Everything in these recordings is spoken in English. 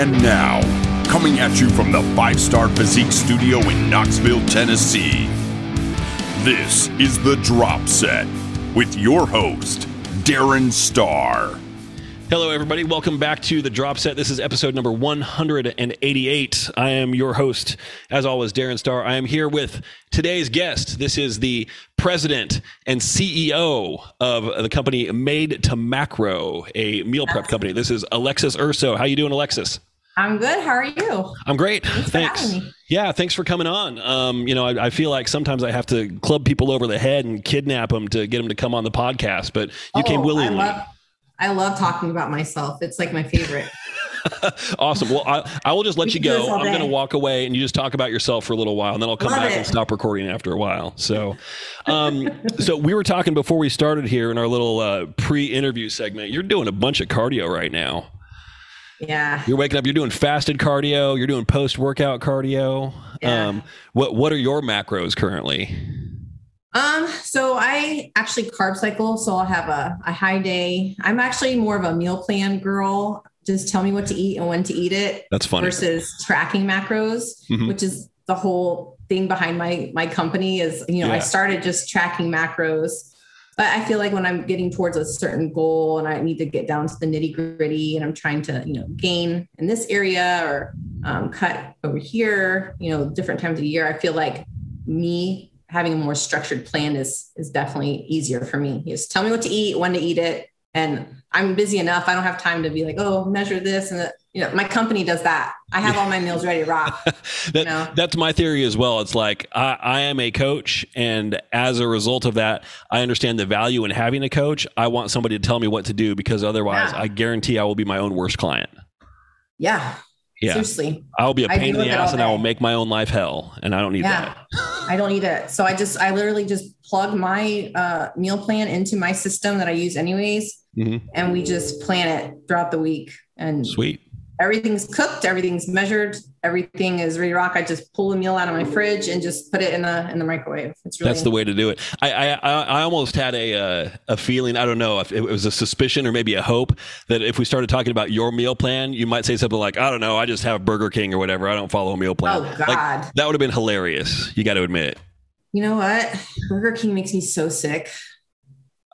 And now, coming at you from the Five Starr Physique Studio in Knoxville, Tennessee, this is The Drop Set with your host, Darren Starr. Hello, everybody. Welcome back to the Drop Set. This is episode number 188. I am your host, as always, Darren Starr. I am here with today's guest. This is the president and CEO of the company Made2Macro, a meal prep company. This is Alexis Urso. How you doing, Alexis? I'm good. How are you? I'm great. Thanks. Thanks. for having me. Yeah, thanks for coming on. Um, you know, I, I feel like sometimes I have to club people over the head and kidnap them to get them to come on the podcast, but you came Oh, willingly. I love, I love talking about myself. It's like my favorite. awesome. Well, I, I will just let We you go. I'm going to walk away and you just talk about yourself for a little while, and then I'll come Love back it. and stop recording after a while. So, um, so we were talking before we started here in our little uh, pre-interview segment. You're doing a bunch of cardio right now. Yeah. You're waking up. You're doing fasted cardio. You're doing post-workout cardio. Yeah. Um, what What are your macros currently? Um, so I actually carb cycle, so I'll have a, a high day. I'm actually more of a meal plan girl. Just tell me what to eat and when to eat it That's funny. versus tracking macros, Mhm. which is the whole thing behind my my company is, you know, Yeah. I started just tracking macros. But I feel like when I'm getting towards a certain goal and I need to get down to the nitty gritty and I'm trying to, you know, gain in this area or um, cut over here, you know, different times of year, I feel like me having a more structured plan is is definitely easier for me. Just tell me what to eat, when to eat it, and I'm busy enough. I don't have time to be like, oh, measure this and that. You know, my company does that. I have all my meals ready to rock. that, know? That's my theory as well. It's like I, I am a coach, and as a result of that, I understand the value in having a coach. I want somebody to tell me what to do because otherwise, Yeah. I guarantee I will be my own worst client. Yeah, Yeah, seriously. I will be a pain in the ass, and I will make my own life hell, and I don't need Yeah. I don't need it. So I just, I literally just plug my uh, meal plan into my system that I use anyways. that. hmm And we just plan it throughout the week. And Sweet. Everything's cooked, everything's measured, everything is ready to rock. I just pull a meal out of my fridge and just put it in the in the microwave. It's really That's the way to do it. I I, I almost had a uh, a feeling. I don't know if it was a suspicion or maybe a hope that if we started talking about your meal plan, you might say something like, "I don't know, I just have Burger King or whatever. I don't follow a meal plan." Oh Like, God. that would have been hilarious. You got to admit. You know what? Burger King makes me so sick.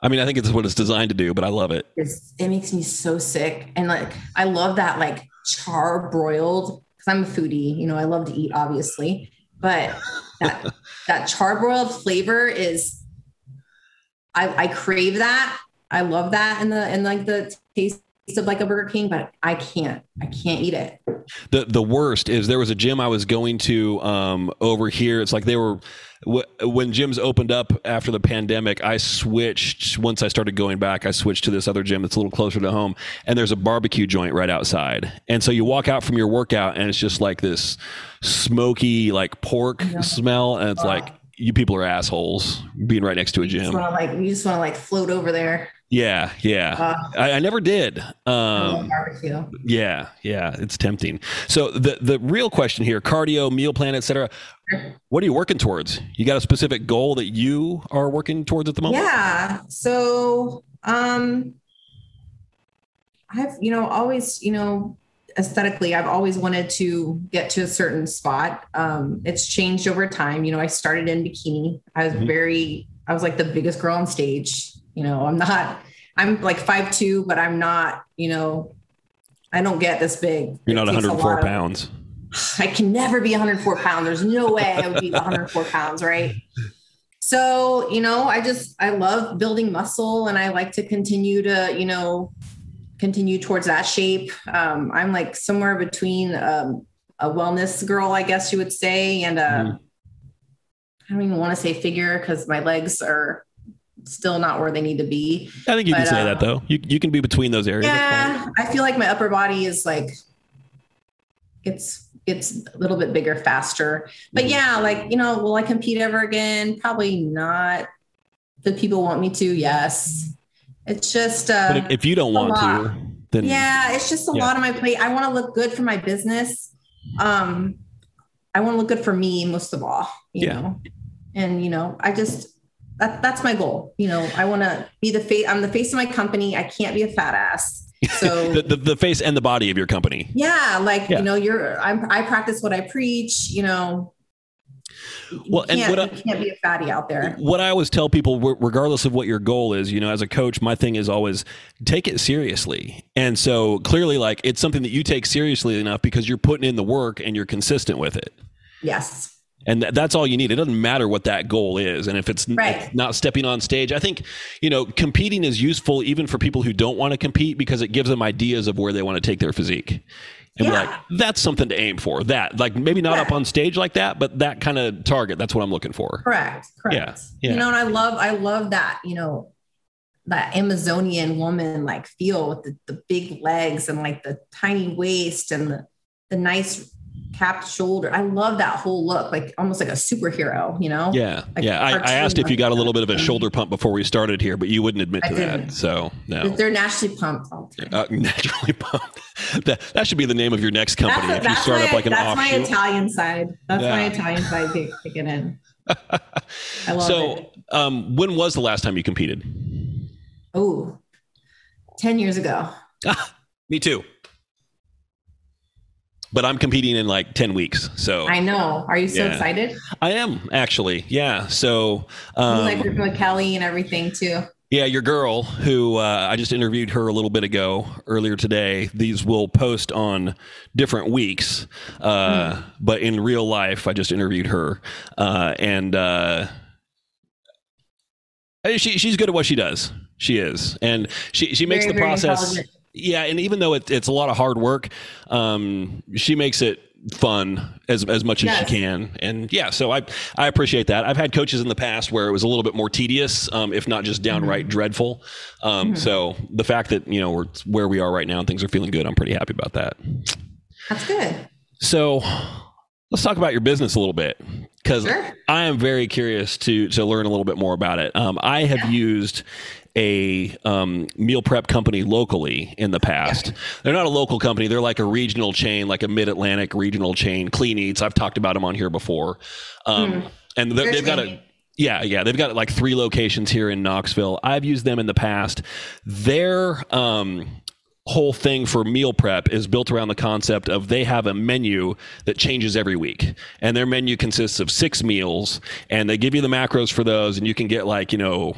I mean, I think it's what it's designed to do, but I love it. It's, it makes me so sick. And like, I love that like char broiled because I'm a foodie. You know, I love to eat, obviously, but that that char broiled flavor is. I, I crave that. I love that in the in like the taste of like a Burger King, but I can't. I can't eat it. The the worst is there was a gym I was going to um, over here. It's like they were when gyms opened up after the pandemic. I switched once I started going back. I switched to this other gym that's a little closer to home, and there's a barbecue joint right outside. And so you walk out from your workout, and it's just like this smoky like pork Yeah. smell, and it's Wow. like you people are assholes being right next to a You just gym. to like you just want to like float over there. Yeah, yeah. Uh, I, I never did. Um, barbecue. yeah, yeah, it's tempting. So the the real question here, cardio, meal plan, etc. What are you working towards? You got a specific goal that you are working towards at the moment? Yeah. So, um, I've, you know, always, you know, aesthetically, I've always wanted to get to a certain spot. Um, it's changed over time. You know, I started in bikini. I was Mhm. very, I was like the biggest girl on stage. You know, I'm not, I'm like five two, but I'm not, you know, I don't get this big. You're not It takes a 104 lot of- pounds. I can never be 104 pounds. There's no way I would be 104 pounds, right? So, you know, I just I love building muscle and I like to continue to, you know, continue towards that shape. Um, I'm like somewhere between um, a wellness girl, I guess you would say, and a Mhm. I don't even want to say figure because my legs are still not where they need to be. I think you can say uh, that though. You you can be between those areas. Yeah, I feel like my upper body is like it's it's a little bit bigger faster. But Mhm. yeah, like you know, will I compete ever again? Probably not. The people want me to? Yes. It's just uh But if, if you don't want lot. to, then yeah, it's just a Yeah. lot on my plate. I want to look good for my business. Um I want to look good for me most of all, you Yeah. know. And you know, I just that that's my goal. You know, I want to be the face I'm the face of my company. I can't be a fat ass. So the, the, the face and the body of your company. yeah, like Yeah. you know, you're I'm, I practice what I preach. You know, you Well, and what I- can't be a fatty out there. What I always tell people, regardless of what your goal is, you know, as a coach, my thing is always take it seriously. And so clearly, like, it's something that you take seriously enough because you're putting in the work and you're consistent with it. Yes. And th- that's all you need. It doesn't matter what that goal is. And if it's, n- Right. it's not stepping on stage, I think, you know, competing is useful even for people who don't want to compete because it gives them ideas of where they want to take their physique. And Yeah. like, that's something to aim for. That, like, maybe not up on stage like that, but that kind of target, that's what I'm looking for. Correct. Correct. Yeah, yeah. You know, and I love I love that, you know, that Amazonian woman like feel with the, the big legs and like the tiny waist and the the nice capped shoulder. I love that whole look, like almost like a superhero, you know? Yeah, Like yeah. I, I asked if you got a little bit of a shoulder pump before we started here, but you wouldn't admit I to that. So no, They're naturally pumped all the time. uh, naturally pumped. That that should be the name of your next company if you start my, up like an off. that's my. Italian side. That's my Italian side kick, kicking in. I love so, it. um, when was the last time you competed? Oh, 10 years ago. Ah, me too. But I'm competing in like ten weeks, so I know. Are you so Yeah. excited? I am actually. Yeah. So, um, like with Kelly and everything too. Yeah, your girl, who uh, I just interviewed her a little bit ago, earlier today. These will post on different weeks, uh, but in real life, I just interviewed her, uh, and uh, she she's good at what she does. She is, and she she makes Very, the process. Yeah, and even though it, it's a lot of hard work, um, she makes it fun as as much as Yes. she can. And yeah, so I I appreciate that. I've had coaches in the past where it was a little bit more tedious, um, if not just downright Mm-hmm. dreadful. Um, So the fact that you know we're where we are right now and things are feeling good, I'm pretty happy about that. That's good. So let's talk about your business a little bit because Sure. I am very curious to to learn a little bit more about it. Um, I have used a um, meal prep company locally in the past. They're not a local company; they're like a regional chain, like a Mid Atlantic regional chain. Clean Eatz. I've talked about them on here before, um, and they're- They're they've got a yeah, yeah. They've got like three locations here in Knoxville. I've used them in the past. Their um, whole thing for meal prep is built around the concept of they have a menu that changes every week. And their menu consists of six meals, and they give you the macros for those, and you can get like, you know,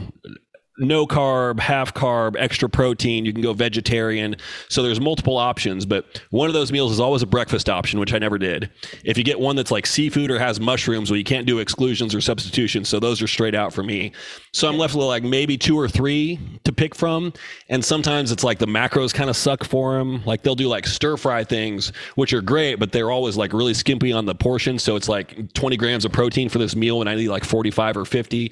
no carb, half carb, extra protein. You can go vegetarian. So there's multiple options, but one of those meals is always a breakfast option, which I never did. If you get one that's like seafood or has mushrooms, well, you can't do exclusions or substitutions. So those are straight out for me. So I'm left with like maybe two or three to pick from. And sometimes it's like the macros kind of suck for them. Like they'll do like stir fry things, which are great, but they're always like really skimpy on the portion. So it's like 20 grams of protein for this meal when I need like 45 or 50.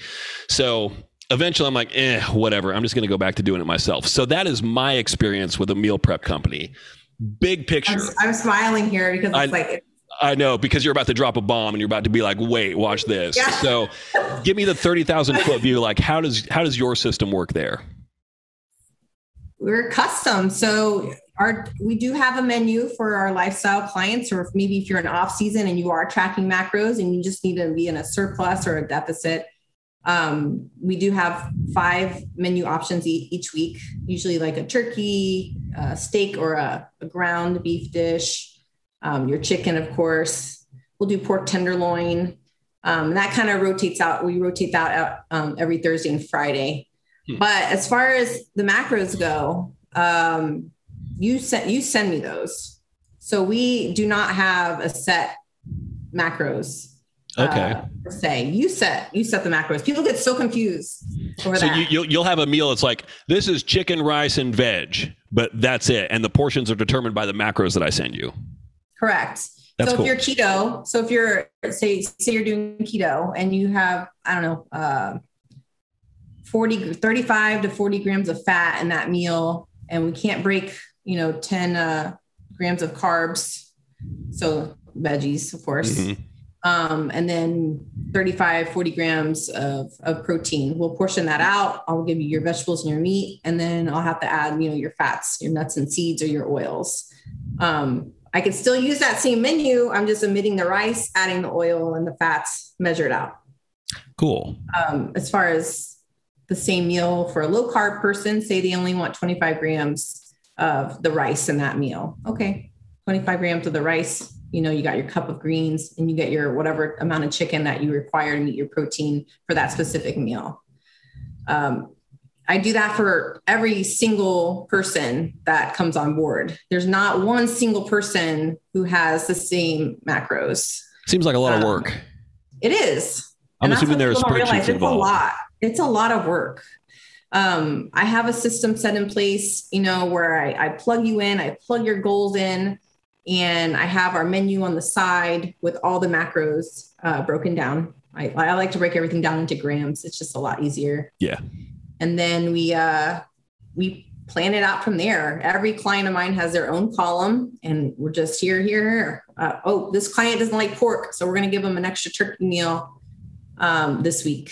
So eventually I'm like, eh, whatever. I'm just going to go back to doing it myself. So that is my experience with a meal prep company. Big picture. I'm, I'm smiling here because it's I- like I know because you're about to drop a bomb and you're about to be like, wait, watch this. Yeah. So give me the 30,000 foot view. Like how does, how does your system work there? we're custom. So our we do have a menu for our lifestyle clients, or if maybe if you're in off season and you are tracking macros and you just need to be in a surplus or a deficit. Um, we do have five menu options e- each week, usually like a turkey, a steak, or a, a ground beef dish. Um, your chicken, of course. We'll do pork tenderloin. Um, and that kind of rotates out. We rotate that out um, every Thursday and Friday. Hmm. But as far as the macros go, um, you send you send me those. So we do not have a set macros. Okay. Uh, per se, you set you set the macros. People get so confused over So that. you, you'll, you'll have a meal. It's like, this is chicken, rice, and veg, but that's it. And the portions are determined by the macros that I send you. Correct. That's so cool. if you're keto, so if you're say say you're doing keto and you have I don't know uh, 40 35 to 40 grams of fat in that meal and we can't break you know 10 uh, grams of carbs so veggies of course Mhm. Um, and then 35 40 grams of, of protein we'll portion that out i'll give you your vegetables and your meat and then i'll have to add you know your fats your nuts and seeds or your oils um, i could still use that same menu i'm just omitting the rice adding the oil and the fats measured out Cool. um, as far as the same meal for a low carb person say they only want 25 grams of the rice in that meal. Okay, 25 grams of the rice. You know, you got your cup of greens and you get your whatever amount of chicken that you require to meet your protein for that specific meal. Um, I do that for every single person that comes on board. There's not one single person who has the same macros. Seems like a lot um, of work. It is. I'm and assuming there's spreadsheets involved. It's a lot. It's a lot of work. Um, I have a system set in place, you know, where I, I plug you in, I plug your goals in, and I have our menu on the side with all the macros uh, broken down. I, I like to break everything down into grams. It's just a lot easier. Yeah and then we uh, we plan it out from there. Every client of mine has their own column, and we're just here, here. Uh, oh, this client doesn't like pork, so we're going to give them an extra turkey meal um, this week.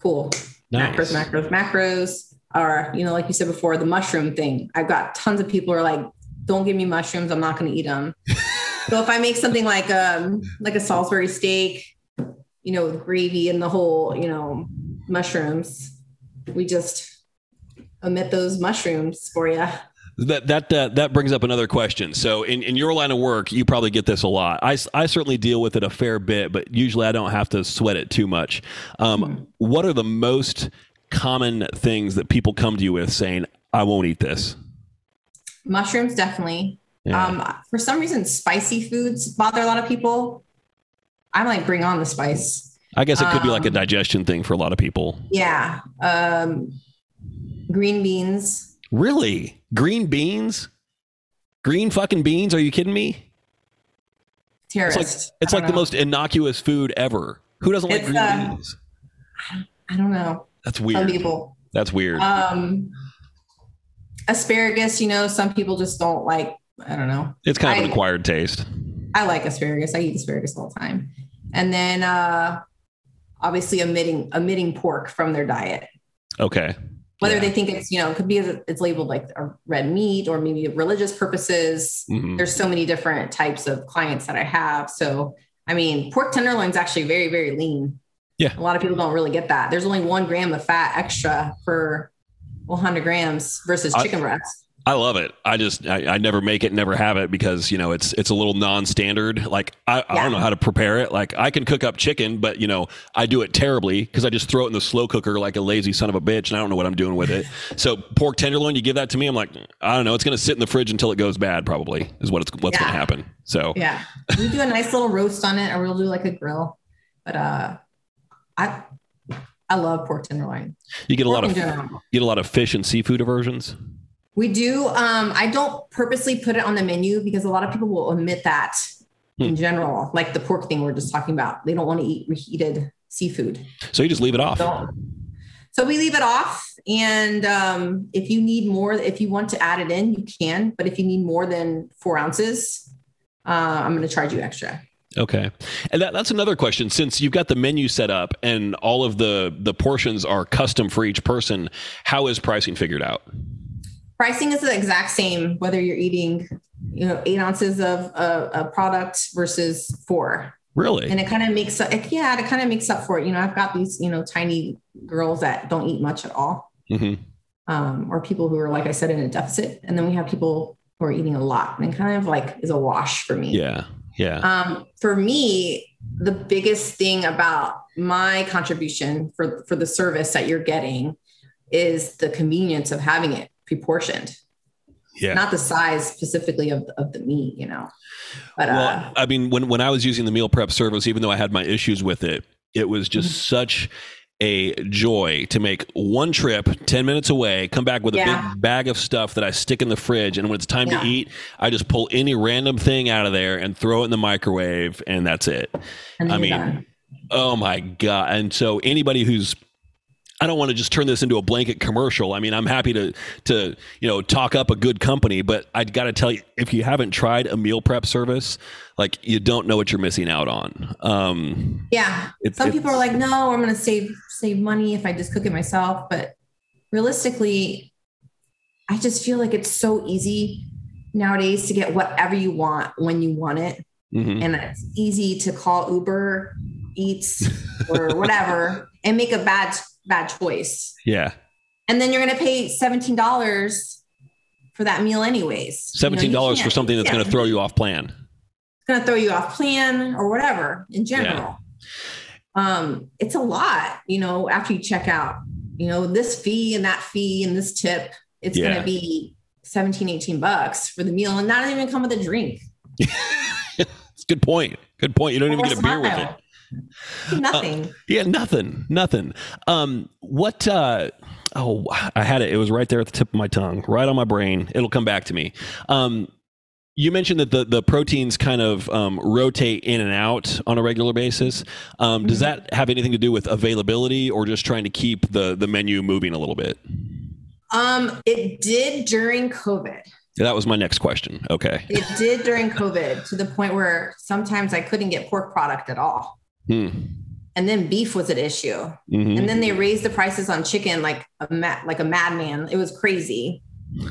Cool. Nice. Macros, macros, macros. Or you know, like you said before, the mushroom thing. I've got tons of people are like, "Don't give me mushrooms. I'm not going to eat them." so if I make something like um like a Salisbury steak, you know, with gravy and the whole, you know, mushrooms we just omit those mushrooms for you. That that uh, that brings up another question. So, in, in your line of work, you probably get this a lot. I, I certainly deal with it a fair bit, but usually I don't have to sweat it too much. Um, mm-hmm. What are the most common things that people come to you with saying, "I won't eat this"? Mushrooms, definitely. Yeah. Um, for some reason, spicy foods bother a lot of people. I'm like, bring on the spice. I guess it could um, be like a um, digestion thing for a lot of people. Yeah. Um, green beans. Really? Green beans? Green fucking beans? Are you kidding me? Terrorist. It's like, it's like the most innocuous food ever. Who doesn't like green uh, beans? I don't know. That's weird. Some people. That's weird. Um, asparagus, you know, some people just don't like. I don't know. It's kind of I, an acquired taste. I like asparagus. I eat asparagus all the time. And then uh, obviously omitting omitting pork from their diet. Okay. Whether yeah. they think it's, you know, it could be it's labeled like a red meat or maybe religious purposes. Mm-hmm. There's so many different types of clients that I have. So, I mean, pork tenderloin is actually very, very lean. Yeah. A lot of people don't really get that. There's only one gram of fat extra per 100 grams versus chicken breast. I love it. I just I, I, never make it, never have it because you know it's it's a little non-standard. Like I, yeah. I don't know how to prepare it. Like I can cook up chicken, but you know I do it terribly because I just throw it in the slow cooker like a lazy son of a bitch, and I don't know what I'm doing with it. so pork tenderloin, you give that to me, I'm like I don't know. It's going to sit in the fridge until it goes bad. Probably is what it's what's yeah. going to happen. So yeah, we do a nice little roast on it, or we'll do like a grill. But uh, I I love pork tenderloin. You get a pork lot of you get a lot of fish and seafood aversions. We do. Um, I don't purposely put it on the menu because a lot of people will omit that hmm. in general, like the pork thing we're just talking about. They don't want to eat reheated seafood. So you just leave it off. So, so we leave it off. And um, if you need more, if you want to add it in, you can. But if you need more than four ounces, uh, I'm going to charge you extra. Okay, and that, that's another question. Since you've got the menu set up and all of the the portions are custom for each person, how is pricing figured out? pricing is the exact same whether you're eating you know eight ounces of a, a product versus four. Really? And it kind of makes up yeah it kind of makes up for it. You know i've got these you know tiny girls that don't eat much at all mm-hmm. um, or people who are like i said in a deficit. And then we have people who are eating a lot and it kind of like is a wash for me. Yeah yeah um, for me the biggest thing about my contribution for for the service that you're getting is the convenience of having it proportioned. Yeah. Not the size specifically of, of the meat, you know. But well, uh, I mean, when when I was using the meal prep service, even though I had my issues with it, it was just mm-hmm. such a joy to make one trip 10 minutes away come back with a yeah. big bag of stuff that i stick in the fridge and when it's time yeah. to eat i just pull any random thing out of there and throw it in the microwave and that's it i mean oh my god and so anybody who's I don't want to just turn this into a blanket commercial. I mean, I'm happy to to you know talk up a good company, but I got to tell you, if you haven't tried a meal prep service, like you don't know what you're missing out on. Um, yeah, some people are like, no, I'm going to save save money if I just cook it myself. But realistically, I just feel like it's so easy nowadays to get whatever you want when you want it, mm-hmm. and it's easy to call Uber Eats or whatever and make a bad bad choice. Yeah. And then you're going to pay $17 for that meal anyways. You know, Seventeen you dollars can't- for something that's yeah, going to throw you off plan. It's going to throw you off plan or whatever in general. Um, it's a lot, you know, after you check out, you know, this fee and that fee and this tip, it's going to be 17, 18 bucks for the meal and not even come with a drink. It's good point. Good point. You don't even get a beer with it. Smile. Nothing. Yeah, nothing, nothing. Um, what? Uh, oh, I had it. It was right there at the tip of my tongue, right on my brain. It'll come back to me. Um, you mentioned that the the proteins kind of um, rotate in and out on a regular basis. Um, Does that have anything to do with availability, or just trying to keep the the menu moving a little bit? um, it did during COVID. That was my next question. Okay. It did during COVID to the point where sometimes I couldn't get pork product at all. Hmm. And then beef was an issue. Mhm. and then they raised the prices on chicken like a mad, like a madman. It was crazy.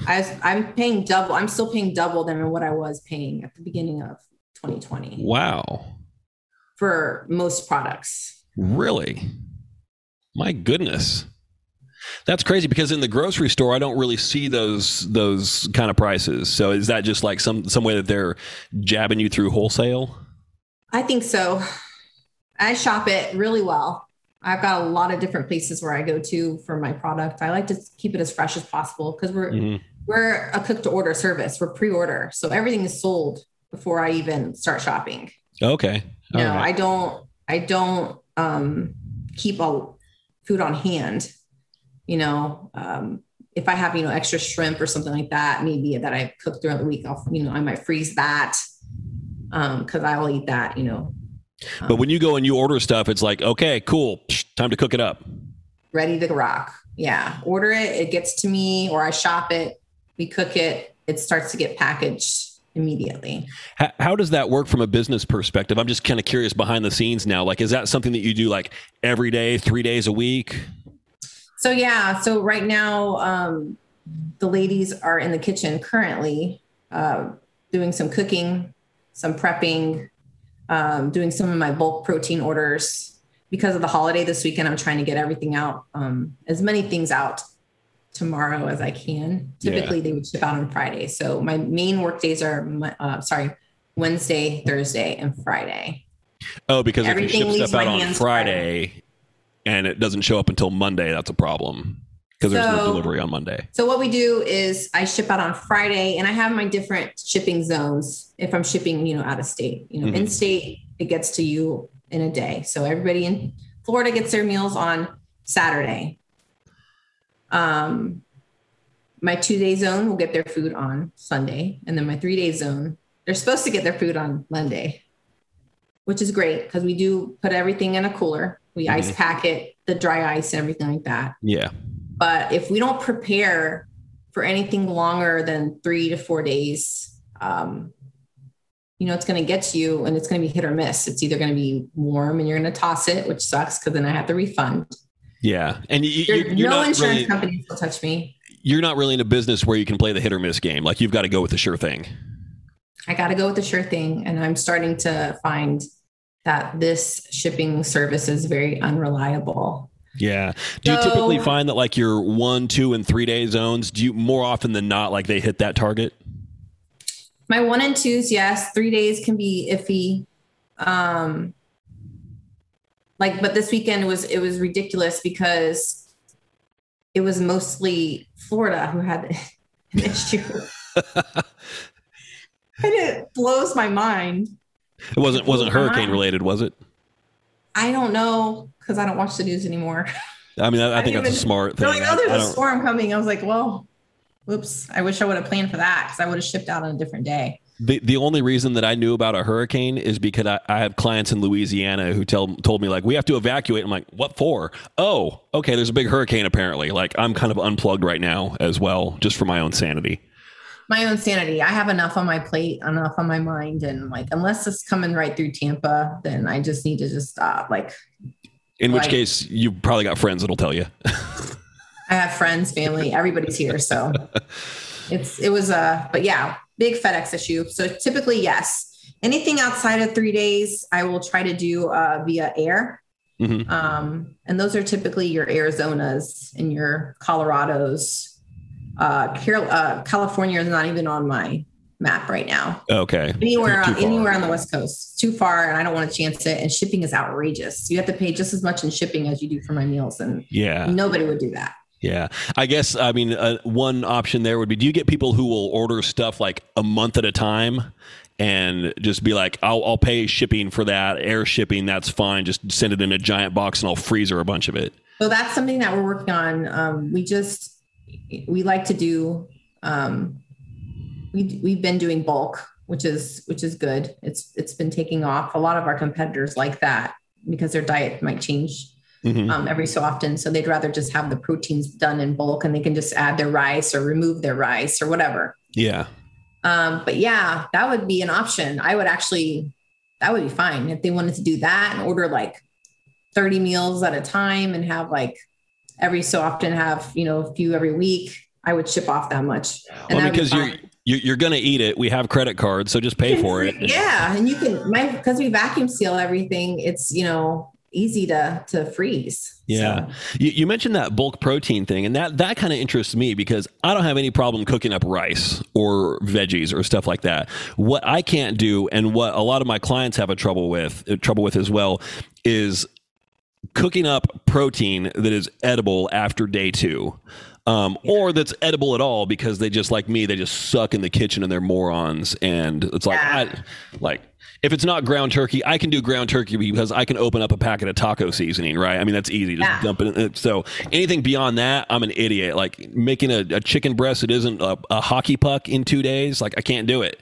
I was, I'm paying double. I'm still paying double than what I was paying at the beginning of 2020 Wow. for most products. Really? My goodness. That's crazy because in the grocery store I don't really see those those kind of prices. So is that just like some some way that they're jabbing you through wholesale? I think so. I shop it really well. I've got a lot of different places where I go to for my product. I like to keep it as fresh as possible because we're Mhm. we're a cook to order service. We're pre-order, so everything is sold before I even start shopping. Okay. All No, right. I don't. I don't um, keep all food on hand. You know, um, if I have you know extra shrimp or something like that, maybe that I cook throughout the week, I'll you know I might freeze that because I will eat that. You know, but when you go and you order stuff, it's like, okay, cool, Psh, time to cook it up. ready to rock. Yeah, order it. It gets to me, or I shop it. We cook it. It starts to get packaged immediately. How, how does that work from a business perspective? I'm just kind of curious behind the scenes now. Like, is that something that you do like every day, three days a week? So yeah, so right now um, the ladies are in the kitchen currently uh, doing some cooking, some prepping, um, doing some of my bulk protein orders. Because of the holiday this weekend, I'm trying to get everything out, um, as many things out tomorrow as I can. Yeah. Typically, they would ship out on Friday. So my main work days are, uh, sorry, Wednesday, Thursday, and Friday. Oh, because if Everything you ship stuff out on hands Friday and it doesn't show up until Monday, that's a problem because there's no So- delivery on Monday. So what we do is I ship out on Friday and I have my different shipping zones if I'm shipping, you know, out of state. You know, Mhm. in state it gets to you in a day. So everybody in Florida gets their meals on Saturday. Um my 2-day zone will get their food on Sunday and then my 3-day zone they're supposed to get their food on Monday. Which is great because we do put everything in a cooler. We ice Mhm. pack it, the dry ice and everything like that. Yeah. But if we don't prepare for anything longer than three to four days, um, you know, it's going to get to you and it's going to be hit or miss. It's either going to be warm and you're going to toss it, which sucks because then I have to refund. Yeah. And you, you're no insurance really, companies will touch me. you're not really in a business where you can play the hit or miss game. Like you've got to go with the sure thing. I got to go with the sure thing. And I'm starting to find that this shipping service is very unreliable. Yeah. Do you typically find that like your one, two, and three day zones, do you more often than not like they hit that target? My one and twos, yes. Three days can be iffy. Um, like, but this weekend was it was ridiculous because it was mostly Florida who had an issue. and it blows my mind. It wasn't wasn't hurricane related, was it? I don't know because I don't watch the news anymore. I mean, I, I I think didn't that's a smart thing. No, I know there's I a storm coming. I was like, well, whoops. I wish I would have planned for that because I would have shipped out on a different day. The the only reason that I knew about a hurricane is because I, I have clients in Louisiana who tell told me like we have to evacuate. I'm like, what for? Oh, okay. There's a big hurricane apparently. Like I'm kind of unplugged right now as well, just for my own sanity. My own sanity. I have enough on my plate, enough on my mind, and like unless it's coming right through Tampa, then I just need to just stop. Like In which Right. case, you've probably got friends that'll tell you. I have friends, family, everybody's here, so it's it was a but yeah, big FedEx issue. So typically, yes. Anything outside of three days, I will try to do uh, via air. Mhm. Um, and those are typically your Arizonas and your Colorados. Uh, Carol, uh, California is not even on my map right now. Okay. Anywhere on, anywhere on the West Coast, too far, and I don't want to chance it. And shipping is outrageous. You have to pay just as much in shipping as you do for my meals, and Yeah. nobody would do that. Yeah. I guess, I mean, uh, one option there would be do you get people who will order stuff like a month at a time? And just be like, I'll, I'll pay shipping for that, air shipping, that's fine. Just send it in a giant box and I'll freezer a bunch of it. So that's something that we're working on. Um, we just we like to do. Um, we we've been doing bulk, which is which is good. It's it's been taking off. A lot of our competitors like that because their diet might change Mhm. um, every so often. So they'd rather just have the proteins done in bulk, and they can just add their rice or remove their rice or whatever. Yeah. Um, but yeah, that would be an option. I would actually, that would be fine if they wanted to do that and order like 30 meals at a time and have like every so often have, you know, a few every week. I would ship off that much. Well, that because you're, you're, you're going to eat it. We have credit cards, so just pay for it. Yeah. And you can, my, because we vacuum seal everything, it's, you know, easy to, to freeze. Yeah. So, You, you mentioned that bulk protein thing, and that that kind of interests me because I don't have any problem cooking up rice or veggies or stuff like that. What I can't do, and what a lot of my clients have a trouble with, trouble with as well, is cooking up protein that is edible after day two. Um, or that's edible at all because they just like me, they just suck in the kitchen and they're morons. And it's like, Yeah. I, like if it's not ground turkey, I can do ground turkey because I can open up a packet of taco seasoning, right? I mean, that's easy. Just Yeah. dump it in. So anything beyond that, I'm an idiot. Like making a, a chicken breast that isn't a, a hockey puck in two days, like I can't do it.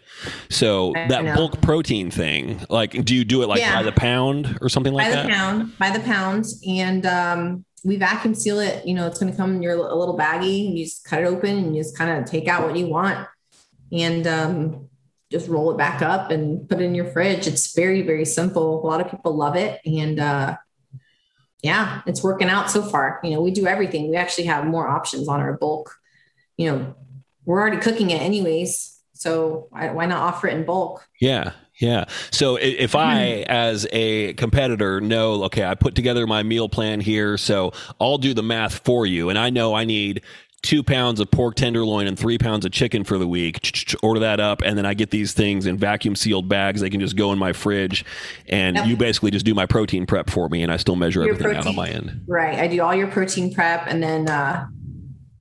So I that know. bulk protein thing, like, do you do it like Yeah. by the pound or something like by that? By the pound, by the pound. And um, we vacuum seal it. You know, it's going to come in your a little baggie. And you just cut it open and you just kind of take out what you want, and um, just roll it back up and put it in your fridge. It's very very simple. A lot of people love it, and uh, yeah, it's working out so far. You know, we do everything. We actually have more options on our bulk. You know, we're already cooking it anyways, so why, why not offer it in bulk? Yeah. Yeah. So if I, as a competitor, know, okay, I put together my meal plan here, so I'll do the math for you, and I know I need two pounds of pork tenderloin and three pounds of chicken for the week. Order that up, and then I get these things in vacuum sealed bags. They can just go in my fridge, and Yep. you basically just do my protein prep for me, and I still measure Your everything out on my end. Right. I do all your protein prep and then uh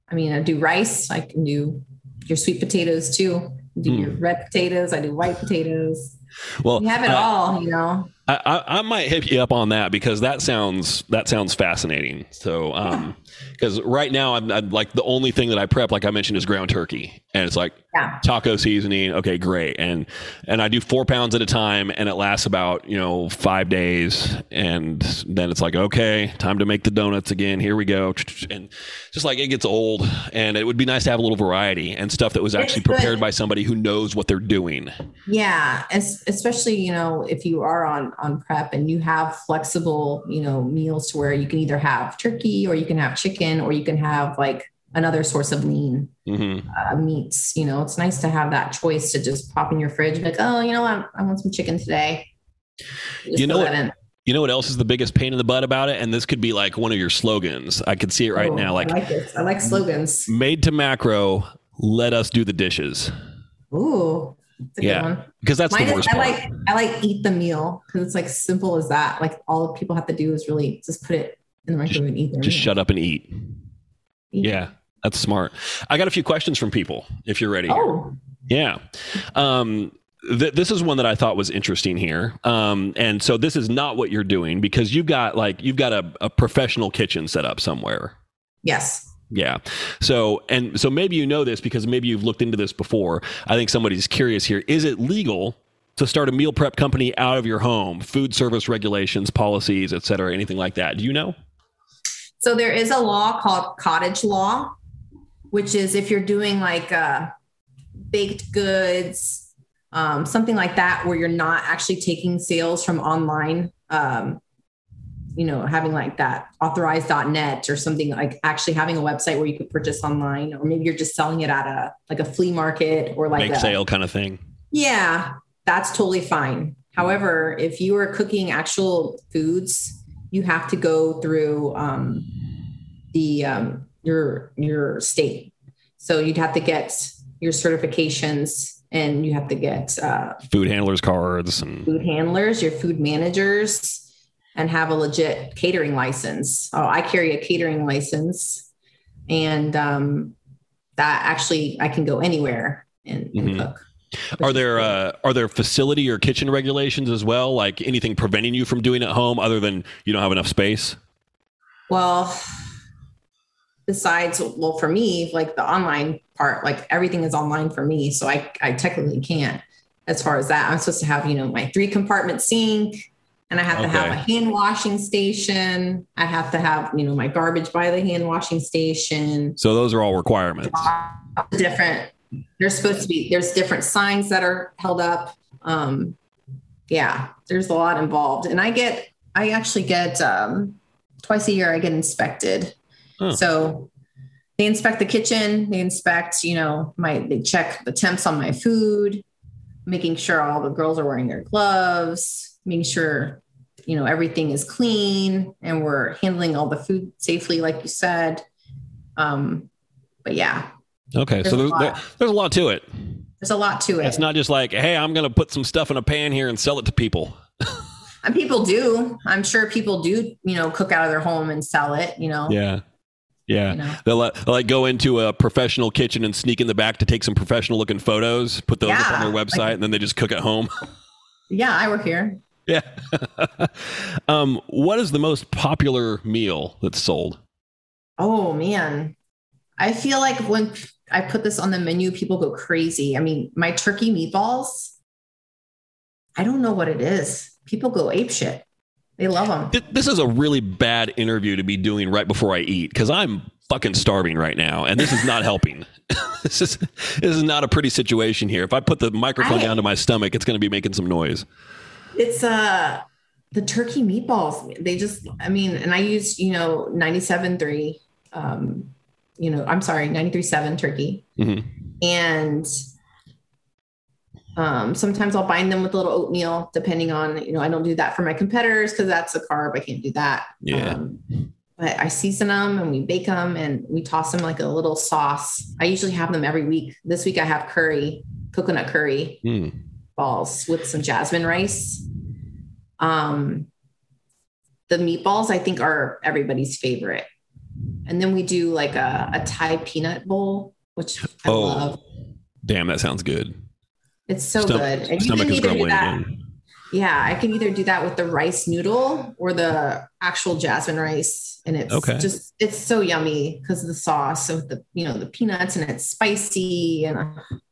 I mean I do rice, I can do your sweet potatoes too. Do your red potatoes, I do white potatoes. Well, We have it uh, all, you know. I, I, might hit you up on that because that sounds that sounds fascinating. So, um, because right now I'm, I'm like the only thing that I prep, like I mentioned, is ground turkey, and it's like Yeah. taco seasoning. Okay, great, and and I do four pounds at a time, and it lasts about you know five days, and then it's like okay, time to make the donuts again. Here we go, and just like it gets old, and it would be nice to have a little variety and stuff that was actually prepared by somebody who knows what they're doing. Yeah. Es- especially, you know, if you are on on prep and you have flexible, you know, meals to where you can either have turkey or you can have chicken or you can have like another source of lean hmm uh, meats. You know, it's nice to have that choice to just pop in your fridge, and like, oh, you know what, I want some chicken today. Just You know what-. You know what else is the biggest pain in the butt about it? And this could be like one of your slogans. I could see it right Oh, now. Like I like this. I like slogans. Made2Macro, let us do the dishes. Ooh, Yeah. Because that's Mine the is, worst I like I like eat the meal because it's like simple as that. Like all people have to do is really just put it in the microwave and eat Just meal. shut up and eat. Eat. Yeah, that's smart. I got a few questions from people if you're ready. Oh, Yeah. Um, th- this is one that I thought was interesting here. Um, and so this is not what you're doing because you've got like you've got a, a professional kitchen set up somewhere. yes. Yeah. So, and so maybe you know this because maybe you've looked into this before. I think somebody's curious here. Is it legal to start a meal prep company out of your home? Food service regulations, policies, et cetera, anything like that? Do you know? So there is a law called cottage law, which is if you're doing like uh, baked goods, um, something like that, where you're not actually taking sales from online, um, you know, having like that authorized.net or something like actually having a website where you could purchase online, or maybe you're just selling it at a like a flea market or like Make a, sale kind of thing. yeah, that's totally fine. However, if you are cooking actual foods, you have to go through um, the um, your your state. So you'd have to get your certifications and you have to get uh, Food handlers cards and food handlers, your food managers, and have a legit catering license. Oh, I carry a catering license, and um, that actually I can go anywhere and, and Mhm. cook. Are there uh, are there facility or kitchen regulations as well? Like anything preventing you from doing it at home other than you don't have enough space? Well, besides, well, for me, like the online part, like everything is online for me. So I, I technically can't as far as that. I'm supposed to have, you know, my three compartment sink and I have to have a hand washing station. I have to have, you know, my garbage by the hand washing station. So those are all requirements. Different, there's supposed to be, there's different signs that are held up. Um, yeah, there's a lot involved. And I get, I actually get, um, twice a year, I get inspected. Huh. So they inspect the kitchen, they inspect, you know, my, they check the temps on my food, making sure all the girls are wearing their gloves, making sure, you know, everything is clean and we're handling all the food safely, like you said. Um, but yeah, Okay, so There's a there's, lot. there, there's a lot to it. there's a lot to it. It's not just like, hey, I'm going to put some stuff in a pan here and sell it to people. and people do. I'm sure people do, you know, cook out of their home and sell it, you know. Yeah, yeah. You know. They'll, they'll like go into a professional kitchen and sneak in the back to take some professional looking photos, put those up on their website, like- and then they just cook at home. Yeah, I work here. Yeah. um, what is the most popular meal that's sold? Oh man. I feel like when I put this on the menu, people go crazy. I mean, my turkey meatballs, I don't know what it is. People go ape shit. They love them. This is a really bad interview to be doing right before I eat because I'm fucking starving right now, and this is not helping. this is this is not a pretty situation here. If I put the microphone I- down to my stomach, it's going to be making some noise. It's uh the turkey meatballs. They just, I mean, and I use, you know, 97.3, um, you know, I'm sorry, 93.7 turkey. Mhm. And um, sometimes I'll bind them with a little oatmeal, depending on, you know, I don't do that for my competitors because that's a carb. I can't do that. Yeah. Um, but I season them and we bake them and we toss them like a little sauce. I usually have them every week. This week I have curry, coconut curry Hmm. Balls with some jasmine rice. Um, the meatballs I think are everybody's favorite. And then we do like a, a Thai peanut bowl, which I Oh. love. Damn, that sounds good. It's so Stom- good. And you stomach can is grumbling again. Yeah, I can either do that with the rice noodle or the actual jasmine rice. And it's Okay. just it's so yummy because of the sauce with the you know the peanuts and it's spicy and uh,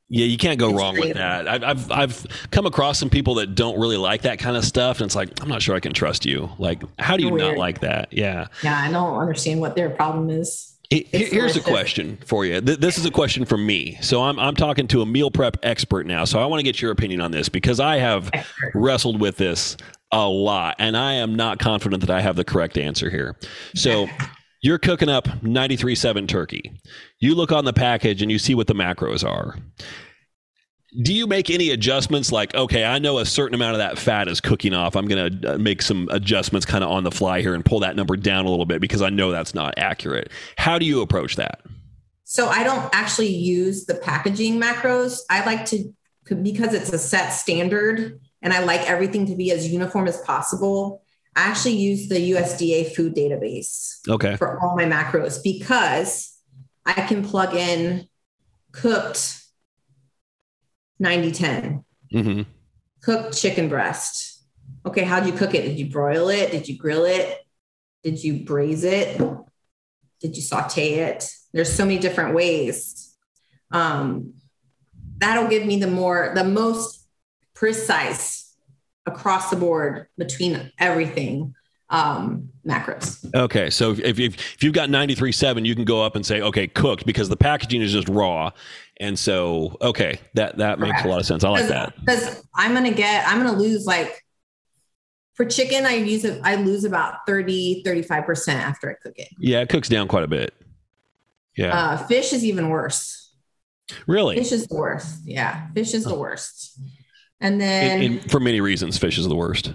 Yeah, you can't go It's wrong with that. I've, I've I've come across some people that don't really like that kind of stuff, and it's like I'm not sure I can trust you. Like, how do you not like that? Yeah. yeah, I don't understand what their problem is. It's Here's a question for you. Th- This is a question from me. So I'm I'm talking to a meal prep expert now. So I want to get your opinion on this because I have Expert. wrestled with this a lot, and I am not confident that I have the correct answer here. So. You're cooking up 93.7 turkey. You look on the package and you see what the macros are. Do you make any adjustments like, okay, I know a certain amount of that fat is cooking off. I'm going to uh, make some adjustments kind of on the fly here and pull that number down a little bit because I know that's not accurate. How do you approach that? So I don't actually use the packaging macros. I like to because it's a set standard and I like everything to be as uniform as possible. I actually use the USDA food database Okay. for all my macros because I can plug in cooked 90 10, hmm cooked chicken breast. Okay, how'd you cook it? Did you broil it? Did you grill it? Did you braise it? Did you saute it? There's so many different ways. Um, that'll give me the more, the most precise across the board between everything um, macros. Okay. So if, if, if you've got 93.7, you can go up and say, okay, cooked because the packaging is just raw. And so, okay, that, that makes a lot of sense. I like that. Because I'm gonna get, I'm gonna lose like for chicken, I use it, I lose about 30, 35% after I cook it. Yeah, it cooks down quite a bit. Yeah. Uh, fish is even worse. really? Fish is the worst. Yeah, fish is the worst. And then for many reasons, fish is the worst.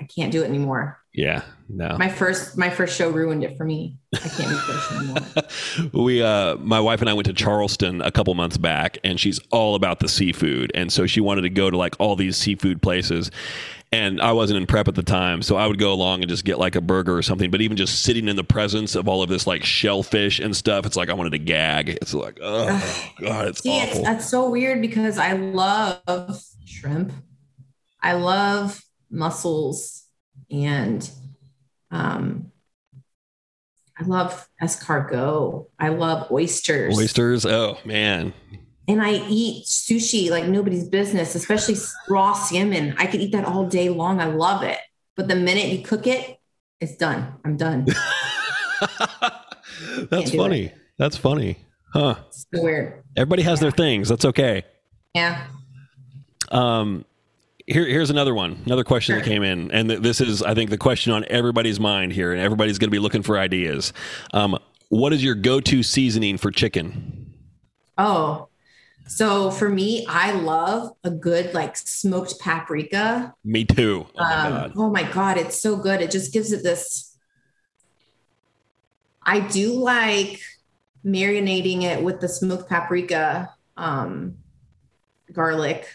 I can't do it anymore. Yeah, no. My first my first show ruined it for me. I can't do fish anymore. we uh my wife and I went to Charleston a couple months back and she's all about the seafood and so she wanted to go to like all these seafood places and I wasn't in prep at the time so I would go along and just get like a burger or something but even just sitting in the presence of all of this like shellfish and stuff it's like I wanted to gag it's like oh god it's See, it's, that's so weird because I love shrimp. I love mussels and um I love escargot. I love oysters. oysters oh man And I eat sushi like nobody's business, especially raw salmon. I could eat that all day long. I love it. But the minute you cook it, it's done. I'm done. that's funny that's funny huh It's so weird. everybody has their things that's okay Yeah. Um, here, here's another one, another question that came in, and th- this is, I think, the question on everybody's mind here, and everybody's going to be looking for ideas. Um, what is your go-to seasoning for chicken? Oh, so for me, I love a good like smoked paprika. Me too. Oh my um, god. oh my god, it's so good. It just gives it this. I do like marinating it with the smoked paprika, um, garlic.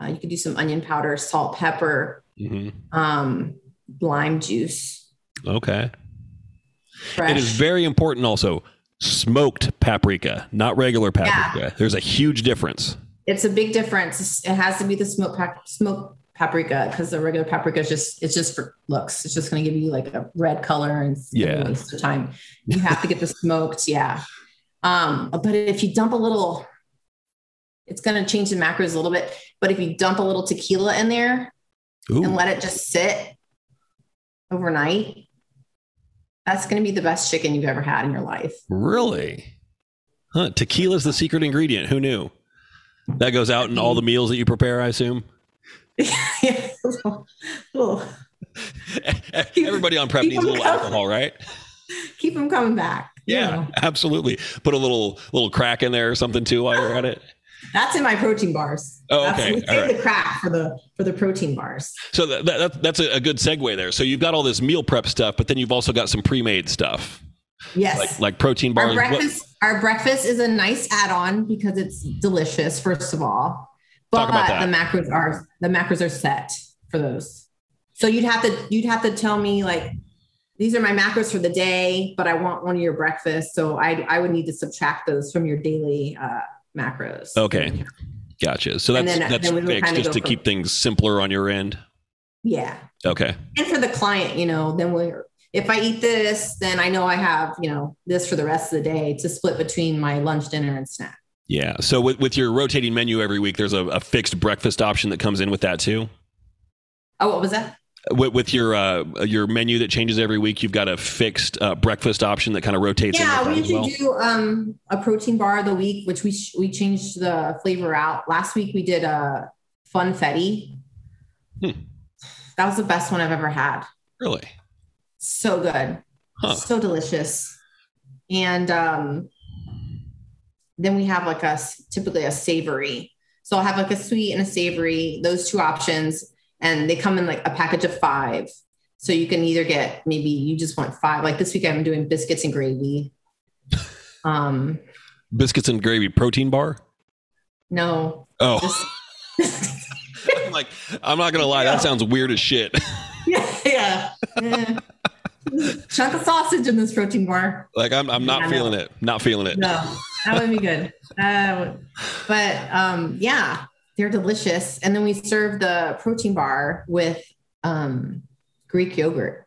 Uh, you could do some onion powder, salt, pepper, hmm um, lime juice. Okay. Fresh. It is very important also. Smoked paprika, not regular paprika. There's a huge difference. it's a big difference. It has to be the smoked pap- smoked paprika because the regular paprika is just it's just for looks. It's just going to give you like a red color and Yeah. waste of time. You have to get the smoked, yeah. Um, but if you dump a little, it's going to change the macros a little bit. But if you dump a little tequila in there and let it just sit overnight, that's going to be the best chicken you've ever had in your life. really? Huh? Tequila's the secret ingredient. Who knew? That goes out in all the meals that you prepare, I assume. yeah. Everybody on prep Keep needs a little coming. alcohol, right? keep them coming back. you Yeah, know. absolutely. Put a little little crack in there or something too while you're at it. That's in my protein bars. Oh, That's- okay. we All save right. the crack for the for the protein bars. So that, that, that's a, good segue there. So you've got all this meal prep stuff, but then you've also got some pre-made stuff Yes. like like protein our bars. What- breakfast our breakfast is a nice add-on because it's delicious, first of all. But Talk about that. the macros are the macros are set for those. So you'd have to you'd have to tell me like these are my macros for the day, but I want one of your breakfasts. So I I would need to subtract those from your daily uh macros. Okay. Gotcha. So that's then- that's then fixed just to from- keep things simpler on your end. Yeah. Okay. and for the client, you know, then we're if I eat this, then I know I have, you know, this for the rest of the day to split between my lunch, dinner, and snack. Yeah. So with, with your rotating menu every week, there's a, a fixed breakfast option that comes in with that too. Oh, what was that? With, with your uh, your menu that changes every week, you've got a fixed uh, breakfast option that kind of rotates. Yeah, we as well. do um, a protein bar of the week, which we sh- we changed the flavor out. Last week we did a funfetti. Hmm. That was the best one I've ever had. Really? So good, Huh. so delicious. And um, then we have like a typically a savory. So I'll have like a sweet and a savory, those two options, and they come in like a package of five. So you can either get maybe you just want five. Like this week I'm doing biscuits and gravy. Um, Biscuits and gravy protein bar. no, Oh, just I'm like I'm not gonna lie, that sounds weird as shit. yeah, yeah. Chunk of sausage in this protein bar. like I'm I'm not I feeling it. Not feeling it. No, that would be good. Uh, but um, yeah, they're delicious. And then we serve the protein bar with um, Greek yogurt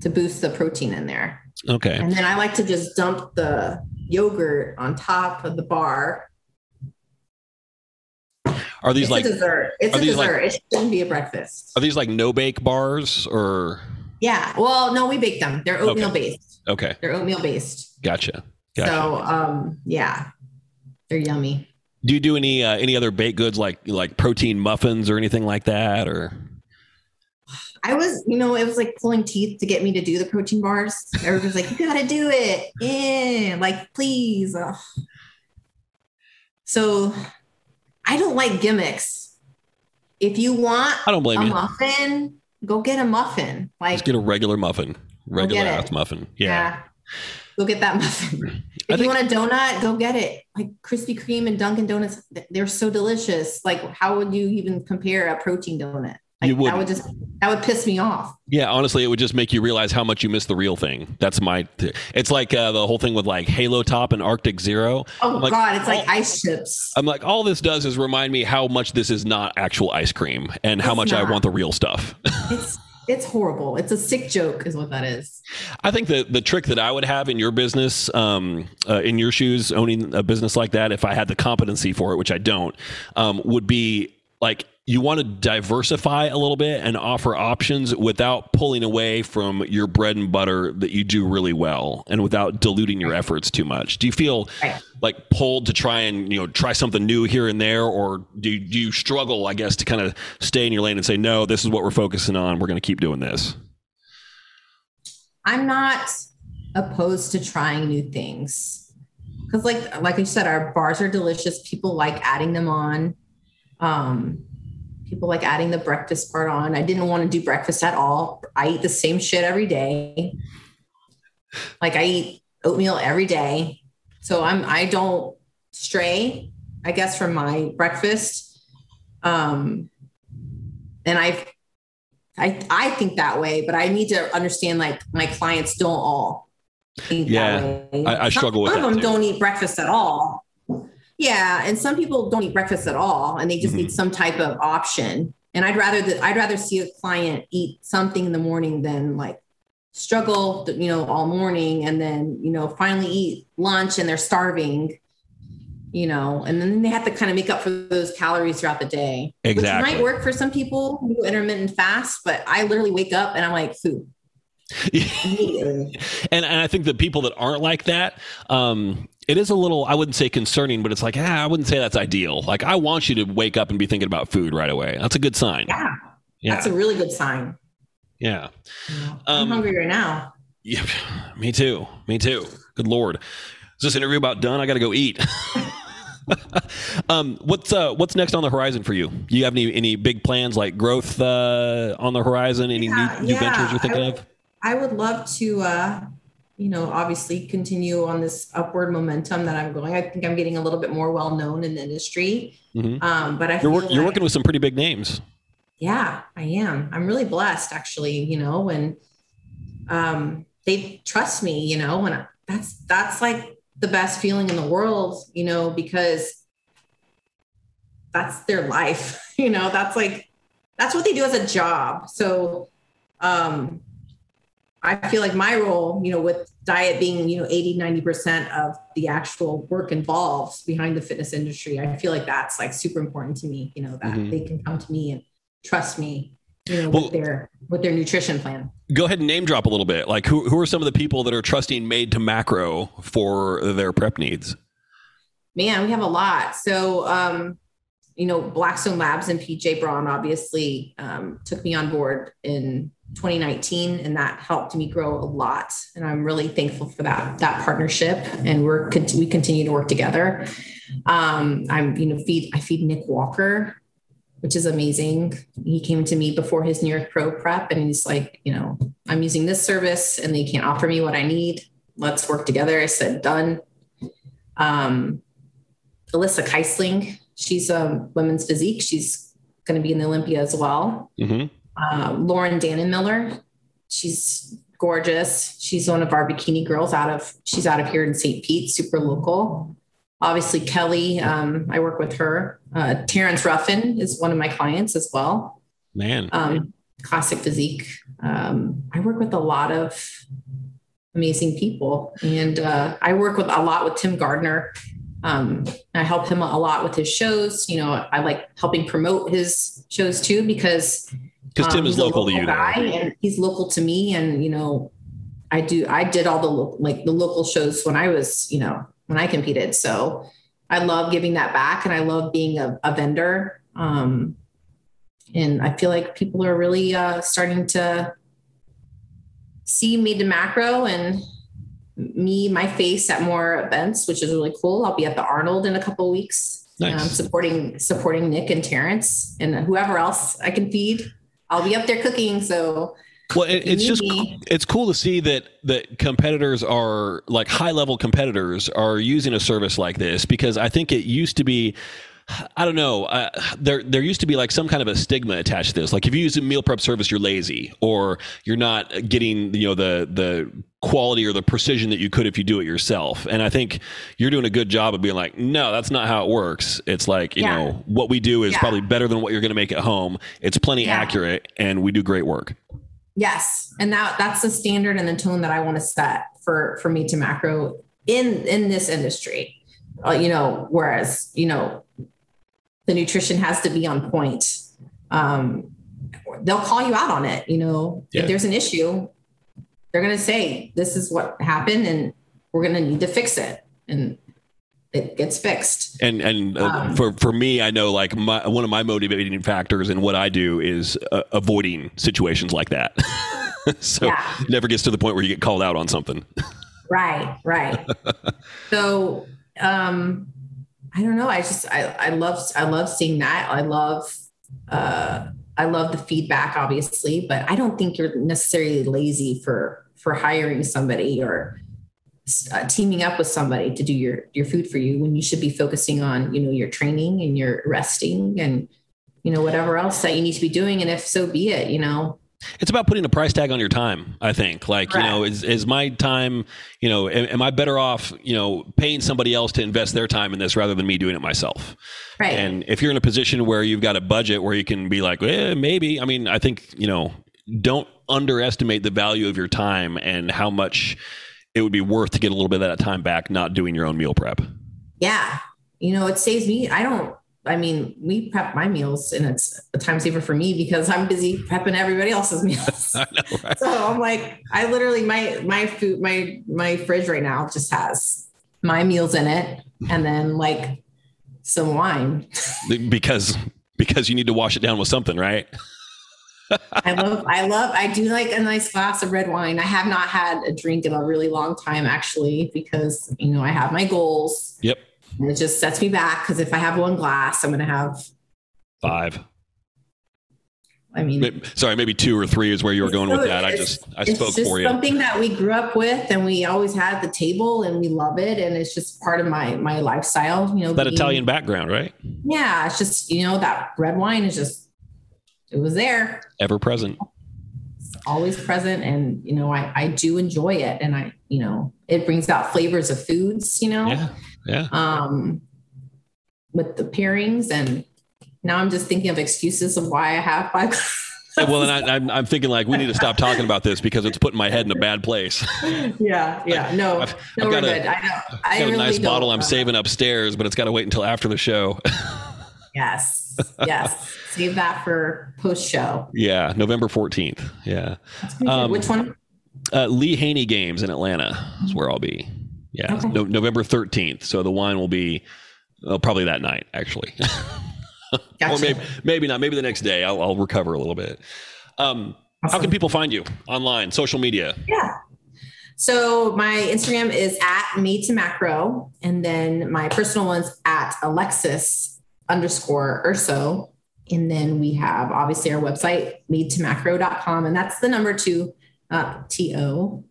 to boost the protein in there. Okay. And then I like to just dump the yogurt on top of the bar. Are these it's like a dessert. It's a these like- dessert. it shouldn't be a breakfast. are these like no bake bars or Yeah. Well, no, we bake them. They're oatmeal based. okay? They're oatmeal based. Gotcha. Gotcha. So um, yeah, they're yummy. Do you do any uh, any other baked goods like like protein muffins or anything like that or I was, you know, it was like pulling teeth to get me to do the protein bars. Everybody's like, you gotta do it. Yeah, like please. Ugh. So I don't like gimmicks. If you want I don't blame a you. muffin, go get a muffin. Like Just get a regular muffin, regular ass muffin. Yeah. Go get that muffin. If you want a donut, go get it. Like Krispy Kreme and Dunkin' Donuts, they're so delicious. Like, how would you even compare a protein donut? Like, You wouldn't. would just that would piss me off. Yeah, honestly, it would just make you realize how much you miss the real thing. That's my. It's like uh, the whole thing with like Halo Top and Arctic Zero. Oh like, God, it's like ice chips. I'm like, all this does is remind me how much this is not actual ice cream and how It's much I want the real stuff. It's horrible. It's a sick joke, is what that is. I think the the trick that I would have in your business, um, uh, in your shoes, owning a business like that, if I had the competency for it, which I don't, um, would be like you want to diversify a little bit and offer options without pulling away from your bread and butter that you do really well, and without diluting your efforts too much. Do you feel like pulled to try and you know try something new here and there, or do you, do you struggle, I guess, to kind of stay in your lane and say, no, this is what we're focusing on. We're going to keep doing this. I'm not opposed to trying new things because, like like I said, our bars are delicious. People like adding them on. Um, people like adding the breakfast part on. I didn't want to do breakfast at all. I eat the same shit every day. Like I eat oatmeal every day, so I'm I don't stray. I guess from my breakfast. Um, and I've I I think that way, but I need to understand like my clients don't all Yeah, that way. I- I struggle with Some that of them too. don't eat breakfast at all. Yeah, and some people don't eat breakfast at all, and they just Mhm. need some type of option. And I'd rather that I'd rather see a client eat something in the morning than like struggle, you know, all morning, and then you know finally eat lunch and they're starving. You know, and then they have to kind of make up for those calories throughout the day. Exactly. Which might work for some people who intermittent fast, but I literally wake up and I'm like, food. And, and I think the people that aren't like that, um, it is a little, I wouldn't say concerning, but it's like, ah, I wouldn't say that's ideal. Like, I want you to wake up and be thinking about food right away. That's a good sign. yeah, Yeah. that's a really good sign. yeah. I'm Um, hungry right now. Yeah. Me too. Me too. Good Lord. Is this interview about done? I got to go eat. um, what's uh, what's next on the horizon for you? You have any any big plans like growth uh, on the horizon? Any new, new ventures you're thinking I- of? I would love to, uh, you know, obviously continue on this upward momentum that I'm going. I think I'm getting a little bit more well known in the industry. Mhm. Um, but I You're, work, you're working with some pretty big names. yeah i am i'm really blessed actually you know when um they trust me you know and that's that's like the best feeling in the world you know because that's their life you know that's like that's what they do as a job so um i feel like my role you know with diet being you know 80 90% of the actual work involved behind the fitness industry i feel like that's like super important to me you know that Mhm. they can come to me and trust me you know Well- with their with their nutrition plan Go ahead and name drop a little bit. Like, who, who are some of the people that are trusting Made2Macro for their prep needs? man we have a lot so um you know blackstone labs and pj braun obviously um, took me on board in 2019 and that helped me grow a lot and i'm really thankful for that that partnership and we're we continue to work together um i'm you know feed i feed nick walker which is amazing he came to me before his new york pro prep and he's like you know i'm using this service and they can't offer me what i need let's work together i said done um Alyssa Keisling. She's a women's physique. She's going to be in the Olympia as well. hmm Uh, Lauren Dannenmiller. She's gorgeous. She's one of our bikini girls out of, she's out of here in St. Pete, super local. Obviously, Kelly, um, I work with her. Uh, Terrence Ruffin is one of my clients as well. Man. Um, classic physique. Um, I work with a lot of amazing people, and uh, I work with a lot with Tim Gardner. Um, I help him a lot with his shows. You know, I like helping promote his shows too because Because Tim um, is a local to you. guy and he's local to me. And you know, I do I did all the lo- like the local shows when I was you know when I competed. So I love giving that back, and I love being a, a vendor. Um, and I feel like people are really uh, starting to see Made2Macro and me, my face at more events, which is really cool. I'll be at the Arnold in a couple of weeks, Nice. um, supporting supporting Nick and Terrence and whoever else I can feed. I'll be up there cooking. So well, it, it's just it's cool to see that that competitors are like high level competitors are using a service like this because I think it used to be. I don't know. Uh, there, there used to be like some kind of a stigma attached to this. Like if you use a meal prep service, you're lazy, or you're not getting, you know, the the quality or the precision that you could if you do it yourself. And I think you're doing a good job of being like, no, that's not how it works. It's like, you yeah. know, what we do is yeah. probably better than what you're going to make at home. It's plenty yeah. accurate, and we do great work. Yes, and that that's the standard and the tone that I want to set for for Made2Macro in in this industry. Uh, you know, whereas you know the nutrition has to be on point. Um, they'll call you out on it. You know, yeah. if there's an issue, they're going to say this is what happened, and we're going to need to fix it. And it gets fixed. And and uh, um, for for me, I know like my, one of my motivating factors in what I do is uh, avoiding situations like that. so yeah. never gets to the point where you get called out on something. right, right. so um, I don't know. I just I I love I love seeing that. I love uh, I love the feedback, obviously, but I don't think you're necessarily lazy for for hiring somebody or uh, teaming up with somebody to do your your food for you when you should be focusing on you know your training and your resting and you know whatever else that you need to be doing and if so be it you know it's about putting a price tag on your time i think like Correct. you know is, is my time you know am, am, i better off you know paying somebody else to invest their time in this rather than me doing it myself right and if you're in a position where you've got a budget where you can be like eh, maybe i mean i think you know don't underestimate the value of your time and how much it would be worth to get a little bit of that time back not doing your own meal prep. Yeah. You know, it saves me. I don't, I mean, we prep my meals and it's a time saver for me because I'm busy prepping everybody else's meals. know, right? So I'm like, I literally, my, my food, my, my fridge right now just has my meals in it and then like some wine. because, because you need to wash it down with something, right? I love, I love, I do like a nice glass of red wine. I have not had a drink in a really long time, actually, because, you know, I have my goals. Yep. And it just sets me back because if I have one glass, I'm going to have five. I mean, maybe, sorry, maybe two or three is where you were going with that. I just, I spoke just for you. Something that we grew up with, and we always had the table, and we love it, and it's just part of my my lifestyle. You know, that being, Italian background, right? Yeah, it's just you know that red wine is just it was there ever present it's always present and you know I, I do enjoy it and i you know it brings out flavors of foods you know yeah yeah um with the pairings and now i'm just thinking of excuses of why i have five well, and I, am I'm, I'm thinking like we need to stop talking about this because it's putting my head in a bad place. yeah, yeah, no, I've, no, I've got a, I know. I've got really a nice bottle I'm saving upstairs, but it's got to wait until after the show. yes, yes. Save that for post show. Yeah, November 14th. Yeah. Um, Which one? Uh, Lee Haney Games in Atlanta is where I'll be. Yeah, okay. no, November 13th. So the wine will be well, probably that night, actually. Gotcha. or maybe, maybe not. Maybe the next day. I'll, I'll recover a little bit. Um, awesome. How can people find you online, social media? Yeah. So my Instagram is at Made2Macro, and then my personal one's at Alexis underscore Urso. And then we have obviously our website, made2macro.com, and that's the number two, uh, TO.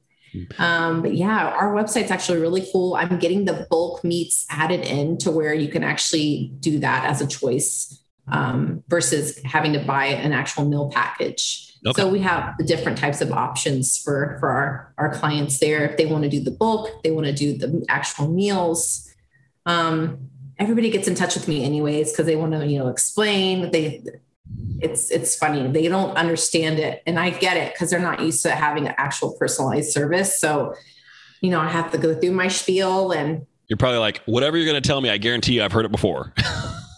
Um, but yeah, our website's actually really cool. I'm getting the bulk meats added in to where you can actually do that as a choice um, versus having to buy an actual meal package. Okay. So we have the different types of options for for our, our clients there. If they want to do the bulk, they want to do the actual meals. Um, everybody gets in touch with me anyways because they want to you know explain they it's it's funny. They don't understand it and i get it because they're not used to having an actual personalized service so you know i have to go through my spiel and you're probably like whatever you're going to tell me i guarantee you i've heard it before.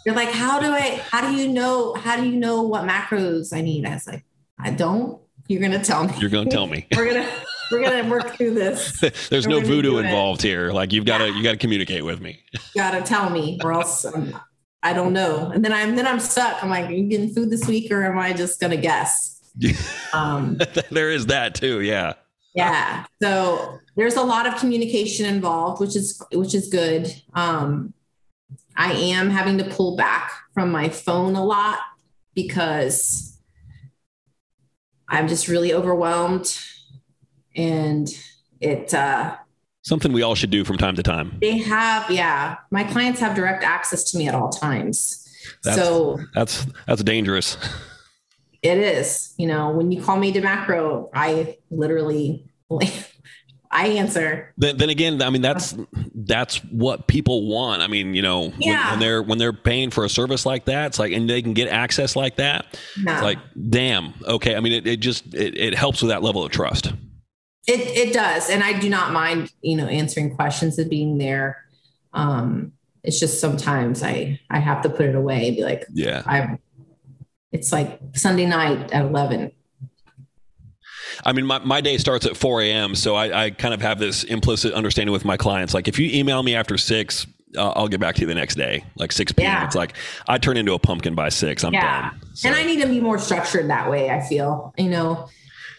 You're like how do i how do you know how do you know what macros i need? I was like i don't you're going to tell me. You're going to tell me. We're going to we're gonna work through this. There's no voodoo involved here. Like you've got to you got to communicate with me. You gotta tell me, or else um, I don't know. And then I'm then I'm stuck. I'm like, are you getting food this week, or am I just gonna guess? Um, there is that too. Yeah. Yeah. So there's a lot of communication involved, which is which is good. Um, I am having to pull back from my phone a lot because I'm just really overwhelmed and it uh something we all should do from time to time. They have, yeah. My clients have direct access to me at all times. That's, so that's that's dangerous. It is. You know, when you call Made2Macro, I literally I answer. Then, then again, I mean that's that's what people want. I mean, you know, yeah. when, when, they're when they're paying for a service like that, it's like and they can get access like that. No. It's like, damn, okay. I mean, it, it just it, it helps with that level of trust. It it does, and I do not mind you know answering questions and being there. Um, it's just sometimes I I have to put it away and be like, yeah, I'm. It's like Sunday night at eleven I mean, my, my day starts at 4 a.m. So I, I kind of have this implicit understanding with my clients. Like if you email me after six, uh, I'll get back to you the next day, like 6 p.m. Yeah. It's like I turn into a pumpkin by six. I'm yeah. done. So. And I need to be more structured that way. I feel, you know,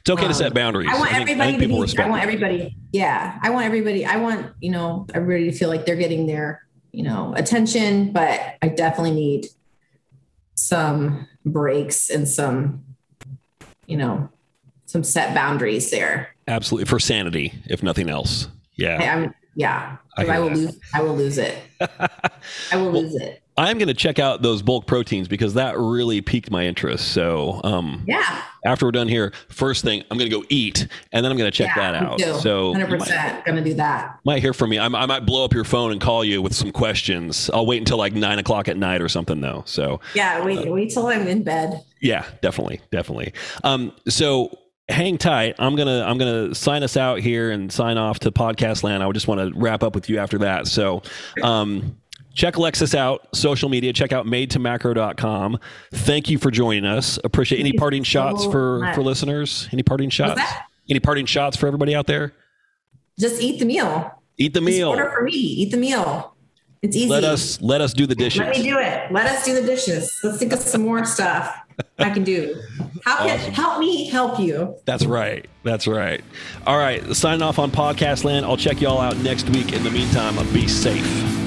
it's okay um, to set um, boundaries. I want I think, everybody I to be, I want everybody. Yeah. I want everybody, I want, you know, everybody to feel like they're getting their, you know, attention, but I definitely need some breaks and some, you know, some set boundaries there. Absolutely for sanity, if nothing else. Yeah. I, yeah. I, I, will that. lose. I will lose it. I will well, lose it. I'm going to check out those bulk proteins because that really piqued my interest. So, um, yeah. After we're done here, first thing I'm going to go eat, and then I'm going to check yeah, that out. So, 100 percent going to do that. Might hear from me. I, I, might blow up your phone and call you with some questions. I'll wait until like nine o'clock at night or something, though. So, yeah, wait, uh, wait till I'm in bed. Yeah, definitely, definitely. Um, so hang tight. I'm gonna I'm gonna sign us out here and sign off to podcast land. I just want to wrap up with you after that. So. Um, check Alexis out, social media. Check out made2macro.com. Thank you for joining us. Appreciate any parting shots for for listeners. Any parting shots? Any parting shots for everybody out there? Just eat the meal. Eat the meal. Just order for me. Eat the meal. It's easy. Let us let us do the dishes. Let me do it. Let us do the dishes. Let's think of some more stuff. I can do. How can awesome. help me help you? That's right. That's right. All right. Signing off on Podcast Land. I'll check y'all out next week. In the meantime, be safe.